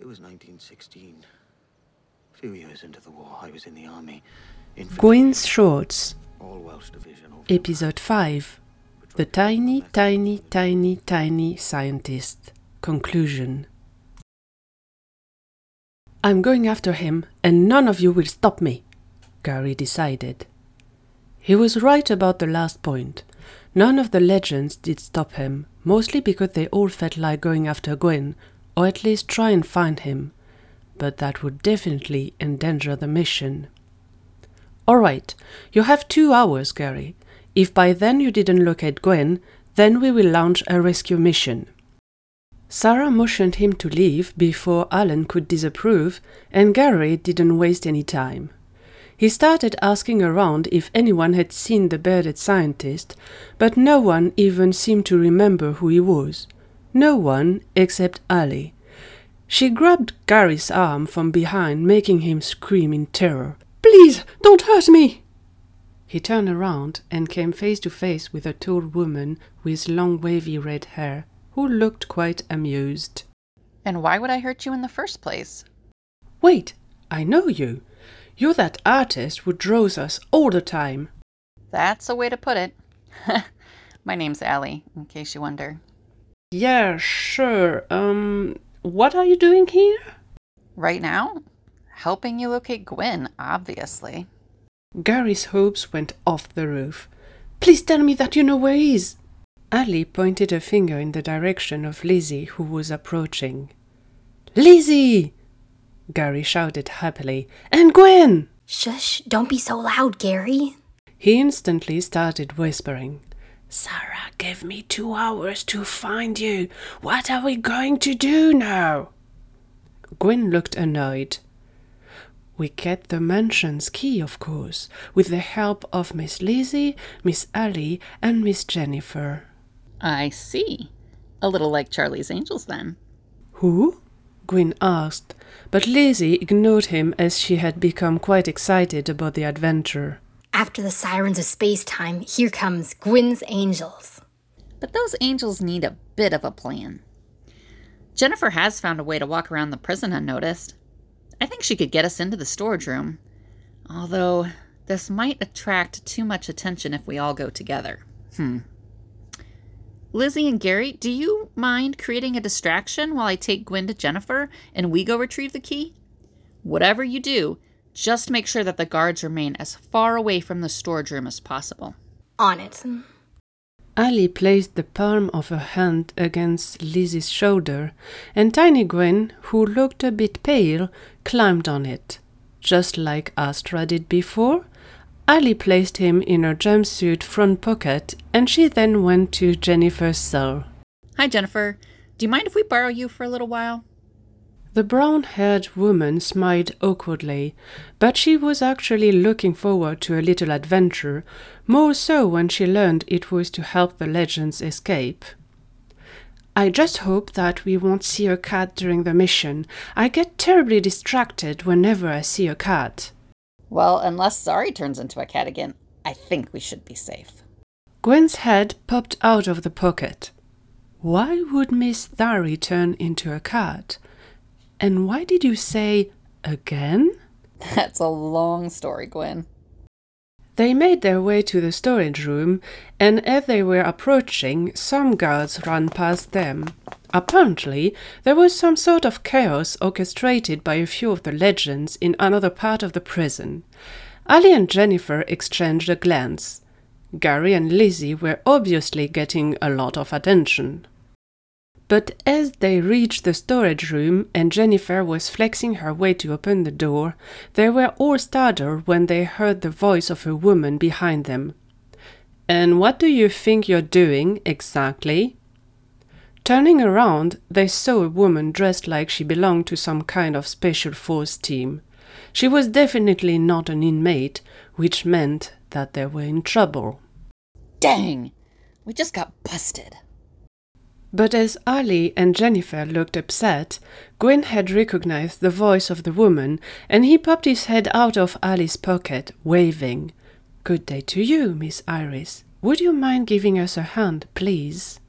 It was 1916. A few years into the war, I was in the army. Gwyn's Shorts, All Welsh Division. Episode 5 The Tiny, Tiny, Tiny, Tiny Scientist. Conclusion. I'm going after him, and none of you will stop me, Gary decided. He was right about the last point. None of the legends did stop him, mostly because they all felt like going after Gwyn, or at least try and find him. But that would definitely endanger the mission. All right, you have two hours, Gary. If by then you didn't locate Gwyn, then we will launch a rescue mission. Sara motioned him to leave before Alan could disapprove, and Gary didn't waste any time. He started asking around if anyone had seen the bearded scientist, but no one even seemed to remember who he was. No one except Alie. She grabbed Gary's arm from behind, making him scream in terror. Please, don't hurt me! He turned around and came face to face with a tall woman with long wavy red hair, who looked quite amused. And why would I hurt you in the first place? Wait, I know you. You're that artist who draws us all the time. That's a way to put it. My name's Alie, in case you wonder. Yeah, sure. Um, what are you doing here? Right now, helping you locate Gwyn, obviously. Gary's hopes went off the roof. Please tell me that you know where he is. Alie pointed a finger in the direction of Lizzie, who was approaching. Lizzie! Gary shouted happily. And Gwyn! Shush, don't be so loud, Gary. He instantly started whispering. Sara gave me two hours to find you. What are we going to do now? Gwyn looked annoyed. We get the mansion's key, of course, with the help of Miss Lizzie, Miss Alie, and Miss Jennifer. I see. A little like Charlie's Angels, then. Who? Gwyn asked, but Lizzie ignored him as she had become quite excited about the adventure. After the sirens of space time, here comes Gwyn's Angels. But those angels need a bit of a plan. Jennifer has found a way to walk around the prison unnoticed. I think she could get us into the storage room. Although, this might attract too much attention if we all go together. Hmm. Lizzie and Gary, do you mind creating a distraction while I take Gwyn to Jennifer and we go retrieve the key? Whatever you do, just make sure that the guards remain as far away from the storage room as possible. On it. Alie placed the palm of her hand against Lizzie's shoulder, and Tiny Gwyn, who looked a bit pale, climbed on it. Just like Astra did before, Alie placed him in her jumpsuit front pocket, and she then went to Jennifer's cell. Hi, Jennifer. Do you mind if we borrow you for a little while? The brown haired woman smiled awkwardly, but she was actually looking forward to a little adventure, more so when she learned it was to help the legends escape. I just hope that we won't see a cat during the mission. I get terribly distracted whenever I see a cat. Well, unless Zari turns into a cat again, I think we should be safe. Gwyn's head popped out of the pocket. Why would Miss Zari turn into a cat? And why did you say again? That's a long story, Gwyn. They made their way to the storage room, and as they were approaching, some guards ran past them. Apparently, there was some sort of chaos orchestrated by a few of the legends in another part of the prison. Alie and Jennifer exchanged a glance. Gary and Lizzie were obviously getting a lot of attention. But as they reached the storage room and Jennifer was flexing her way to open the door, they were all startled when they heard the voice of a woman behind them. And what do you think you're doing exactly? Turning around, they saw a woman dressed like she belonged to some kind of special force team. She was definitely not an inmate, which meant that they were in trouble. Dang! We just got busted. But as Alie and Jennifer looked upset, Gwyn had recognized the voice of the woman, and he popped his head out of Alie's pocket, waving. Good day to you, Miss Iris. Would you mind giving us a hand, please?